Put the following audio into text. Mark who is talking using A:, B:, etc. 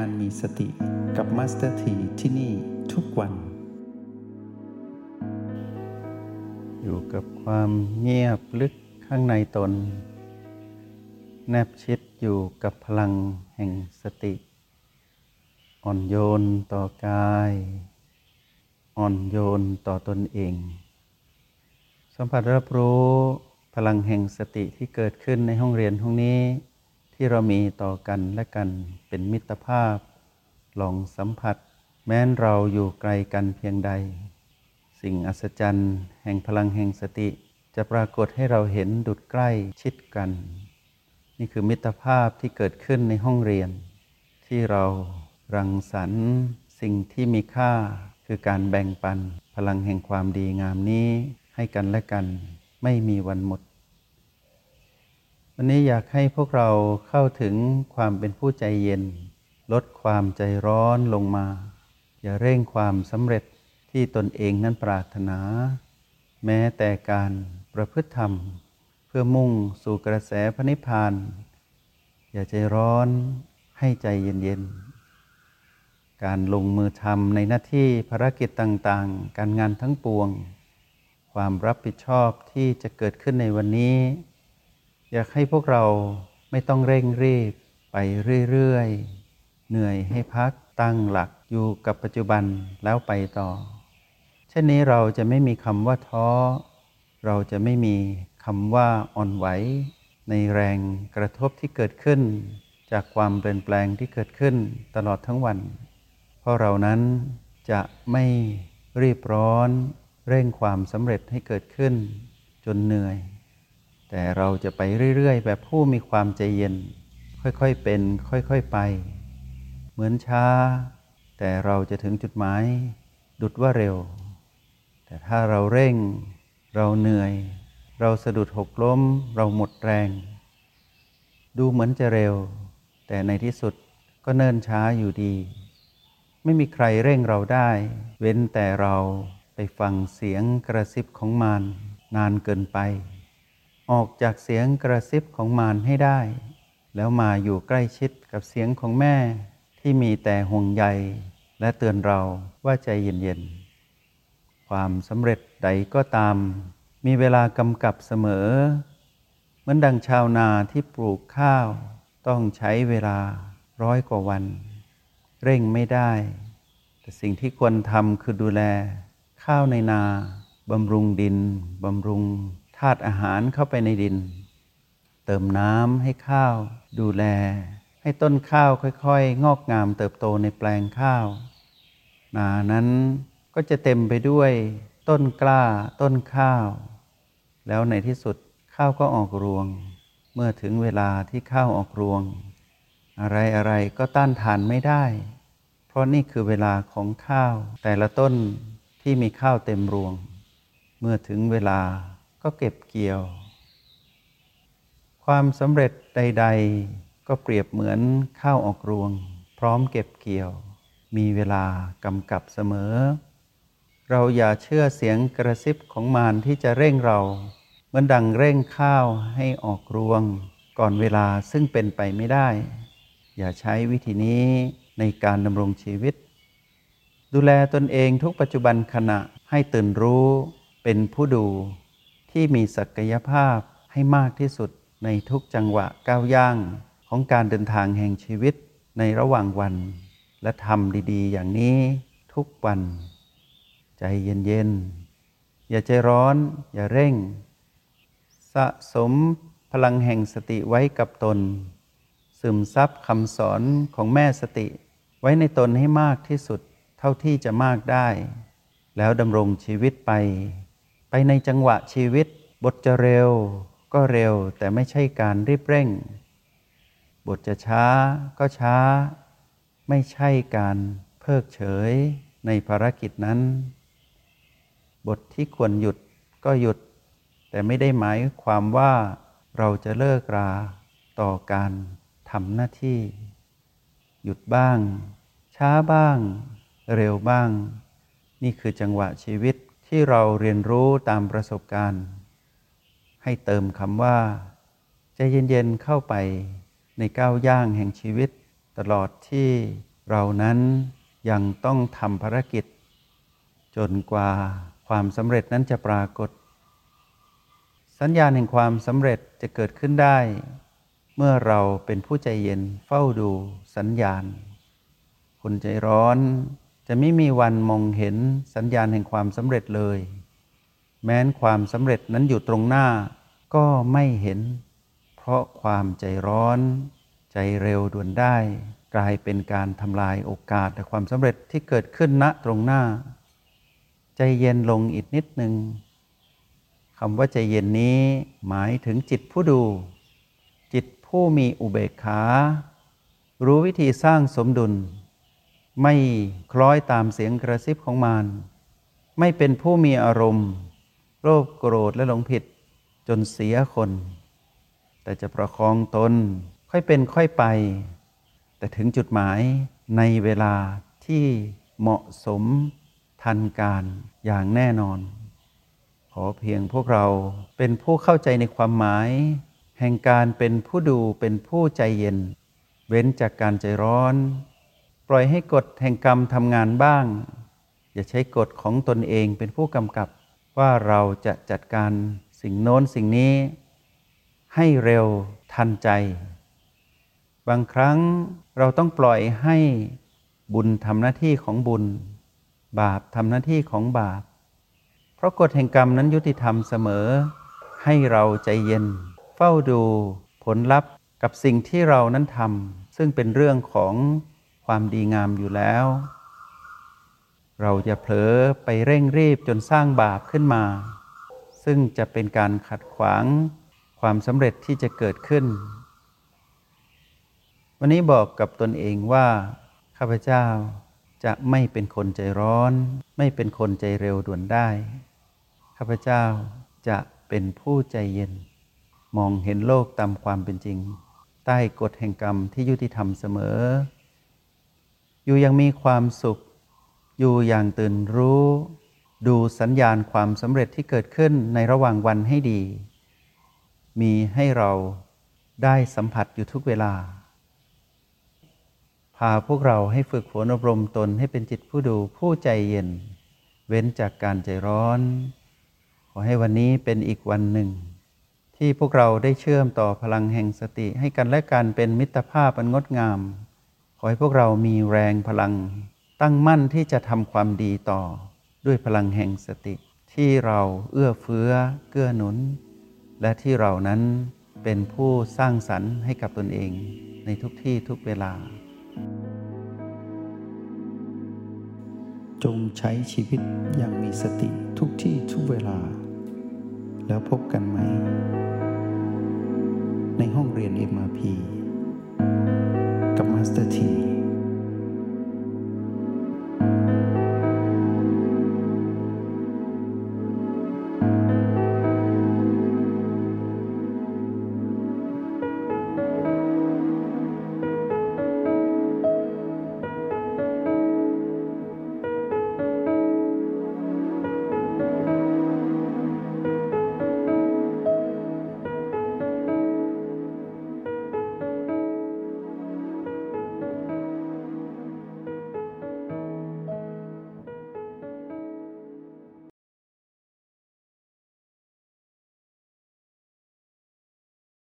A: การมีสติกับมาสเตอร์ทีที่นี่ทุกวัน
B: อยู่กับความเงียบลึกข้างในตน แนบชิดอยู่กับพลังแห่งสติ อ่อนโยนต่อกาย อ่อนโยนต่อตนเอง สัมผัสรับรู้พลังแห่งสติที่เกิดขึ้นในห้องเรียนห้องนี้ ที่เรามีต่อกันและกันเป็นมิตรภาพ ลองสัมผัส แม้นเราอยู่ไกลกันเพียงใด สิ่งอัศจรรย์ แห่งพลังแห่งสติ จะปรากฏให้เราเห็นดุดใกล้ชิดกัน นี่คือมิตรภาพที่เกิดขึ้นในห้องเรียน ที่เรารังสรรค์สิ่งที่มีค่าคือการแบ่งปัน พลังแห่งความดีงามนี้ให้กันและกัน ไม่มีวันหมด วันนี้อยากให้พวกเราเข้าถึงความเป็นผู้ใจเย็น ลดความใจร้อนลงมา อย่าเร่งความสำเร็จที่ตนเองนั้นปรารถนา แม้แต่การประพฤติธรรม เพื่อมุ่งสู่กระแสพระนิพพาน อย่าใจร้อนให้ใจเย็นๆ การลงมือทำในหน้าที่ภารกิจต่างๆ การงานทั้งปวง ความรับผิดชอบที่จะเกิดขึ้นในวันนี้ อยากให้พวกเราไม่ต้องเร่งรีบไปเรื่อยๆ เหนื่อยให้พักตั้งหลักอยู่กับปัจจุบันแล้วไปต่อ เช่นนี้เราจะไม่มีคำว่าท้อ เราจะไม่มีคำว่าอ่อนไหว ในแรงกระทบที่เกิดขึ้น จากความเปลี่ยนแปลงที่เกิดขึ้นตลอดทั้งวัน เพราะเรานั้นจะไม่รีบร้อน เร่งความสำเร็จให้เกิดขึ้น จนเหนื่อย แต่เราจะไปเรื่อยๆ แบบผู้มีความใจเย็น ค่อยๆเป็น ค่อยๆไป เหมือนช้า แต่เราจะถึงจุดหมาย ดุดว่าเร็ว แต่ถ้าเราเร่ง เราเหนื่อย เราสะดุดหกล้ม เราหมดแรง ดูเหมือนจะเร็ว แต่ในที่สุดก็เนิ่นช้าอยู่ดี ไม่มีใครเร่งเราได้ เว้นแต่เราไปฟังเสียงกระซิบของมารนานเกินไป ออกจากเสียงกระซิบของมารให้ได้ แล้วมาอยู่ใกล้ชิดกับเสียงของแม่ที่มีแต่ห่วงใย และเตือนเราว่าใจเย็นๆ ความสำเร็จใดก็ตาม มีเวลากำกับเสมอ เหมือนดังชาวนาที่ปลูกข้าว ต้องใช้เวลาร้อยกว่าวัน เร่งไม่ได้ แต่สิ่งที่ควรทำคือดูแล ข้าวในนาบำรุงดินบำรุง ธาตุอาหารเข้าไปในดิน เติมน้ำให้ข้าว ดูแล ให้ต้นข้าวค่อย ๆ งอกงามเติบโตในแปลงข้าว นานั้นก็จะเต็มไปด้วย ต้นกล้าต้นข้าว แล้วในที่สุดข้าวก็ออกรวง เมื่อถึงเวลาที่ข้าวออกรวง อะไรอะไรก็ต้านทานไม่ได้ เพราะนี่คือเวลาของข้าว แต่ละต้นที่มีข้าวเต็มรวง เมื่อถึงเวลา ก็เก็บเกี่ยว ความสำเร็จใด ๆ ก็เปรียบเหมือนข้าวออกรวง พร้อมเก็บเกี่ยว มีเวลากำกับเสมอ เราอย่าเชื่อเสียงกระซิบของมารที่จะเร่งเราเหมือนดังเร่งข้าวให้ออกรวง ก่อนเวลาซึ่งเป็นไปไม่ได้ อย่าใช้วิธีนี้ในการดำรงชีวิต ดูแลตนเองทุกปัจจุบันขณะให้ตื่นรู้เป็นผู้ดู ที่มีศักยภาพให้มากที่สุดในทุกจังหวะก้าวย่างของการเดินทางแห่งชีวิตในระหว่างวัน และทำดีๆ อย่างนี้ทุกวัน ใจเย็นๆ อย่าใจร้อน อย่าเร่ง สะสมพลังแห่งสติไว้กับตน ซึมซับคำสอนของแม่สติไว้ในตนให้มากที่สุดเท่าที่จะมากได้ แล้วดำรงชีวิตไป ไปในจังหวะชีวิตบทจะเร็วก็เร็วแต่ไม่ใช่การรีบเร่ง บทจะช้าก็ช้า ไม่ใช่การเพิกเฉยในภารกิจนั้น บทที่ควรหยุดก็หยุด แต่ไม่ได้หมายความว่าเราจะเลิกราต่อการทำหน้าที่ หยุดบ้าง ช้าบ้าง เร็วบ้าง นี่คือจังหวะชีวิต ที่เราเรียนรู้ตามประสบการณ์ ให้เติมคำว่าใจเย็นๆเข้าไปในก้าวย่างแห่งชีวิต ตลอดที่เรานั้นยังต้องทำภารกิจ จนกว่าความสำเร็จนั้นจะปรากฏ สัญญาณแห่งความสำเร็จจะเกิดขึ้นได้ เมื่อเราเป็นผู้ใจเย็นเฝ้าดูสัญญาณ คนใจร้อน จะไม่มีวันมองเห็นสัญญาณแห่งความสำเร็จเลย แม้นความสำเร็จนั้นอยู่ตรงหน้าก็ไม่เห็น เพราะความใจร้อน ใจเร็วด่วนได้ กลายเป็นการทำลายโอกาสและความสำเร็จที่เกิดขึ้นณตรงหน้า ใจเย็นลงอีกนิดหนึ่งคำว่าใจเย็นนี้หมายถึงจิตผู้ดู จิตผู้มีอุเบกขา รู้วิธีสร้างสมดุล ไม่คล้อยตามเสียงกระซิบของมารไม่เป็นผู้มีอารมณ์โลภโกรธและหลงผิดจนเสียคน แต่จะประคองตนค่อยเป็นค่อยไป แต่ถึงจุดหมายในเวลาที่เหมาะสมทันการอย่างแน่นอน ขอเพียงพวกเราเป็นผู้เข้าใจในความหมาย แห่งการเป็นผู้ดูเป็นผู้ใจเย็น เว้นจากการใจร้อน ปล่อยให้กฎแห่งกรรมทำงานบ้าง อย่าใช้กฎของตนเองเป็นผู้กำกับว่าเราจะจัดการสิ่งโน้นสิ่งนี้ ให้เร็วทันใจ บางครั้งเราต้องปล่อยให้บุญทำหน้าที่ของบุญ บาปทำหน้าที่ของบาป เพราะกฎแห่งกรรมนั้นยุติธรรมเสมอ ให้เราใจเย็น เฝ้าดูผลลัพธ์กับสิ่งที่เรานั้นทำซึ่งเป็นเรื่องของ ความดีงามอยู่แล้ว เราจะเผลอไปเร่งรีบจนสร้างบาปขึ้นมา ซึ่งจะเป็นการขัดขวางความสำเร็จที่จะเกิดขึ้น วันนี้บอกกับตนเองว่า ข้าพเจ้าจะไม่เป็นคนใจร้อน ไม่เป็นคนใจเร็วด่วนได้ ข้าพเจ้าจะเป็นผู้ใจเย็น มองเห็นโลกตามความเป็นจริง ใต้กฎแห่งกรรมที่ยุติธรรมเสมอ อยู่ยังมีความสุข อยู่อย่างตื่นรู้ ดูสัญญาณความสำเร็จที่เกิดขึ้นในระหว่างวันให้ดี มีให้เราได้สัมผัสอยู่ทุกเวลา พาพวกเราให้ฝึกฝนอบรมตนให้เป็นจิตผู้ดูผู้ใจเย็น เว้นจากการใจร้อน ขอให้วันนี้เป็นอีกวันหนึ่ง ที่พวกเราได้เชื่อมต่อพลังแห่งสติให้กันและกันเป็นมิตรภาพอันงดงาม อให้พวกเรามีแรงพลังตั้งมั่นที่จะทำความดีต่อด้วยพลังแห่งสติ ที่เราเอื้อเฟื้อเกื้อหนุน และที่เรานั้นเป็นผู้สร้างสรรค์ให้กับตนเองในทุกที่ทุกเวลา
A: จงใช้ชีวิตอย่างมีสติทุกที่ทุกเวลา แล้วพบกันไหม ในห้องเรียน MRP กับมาสเตอร์ที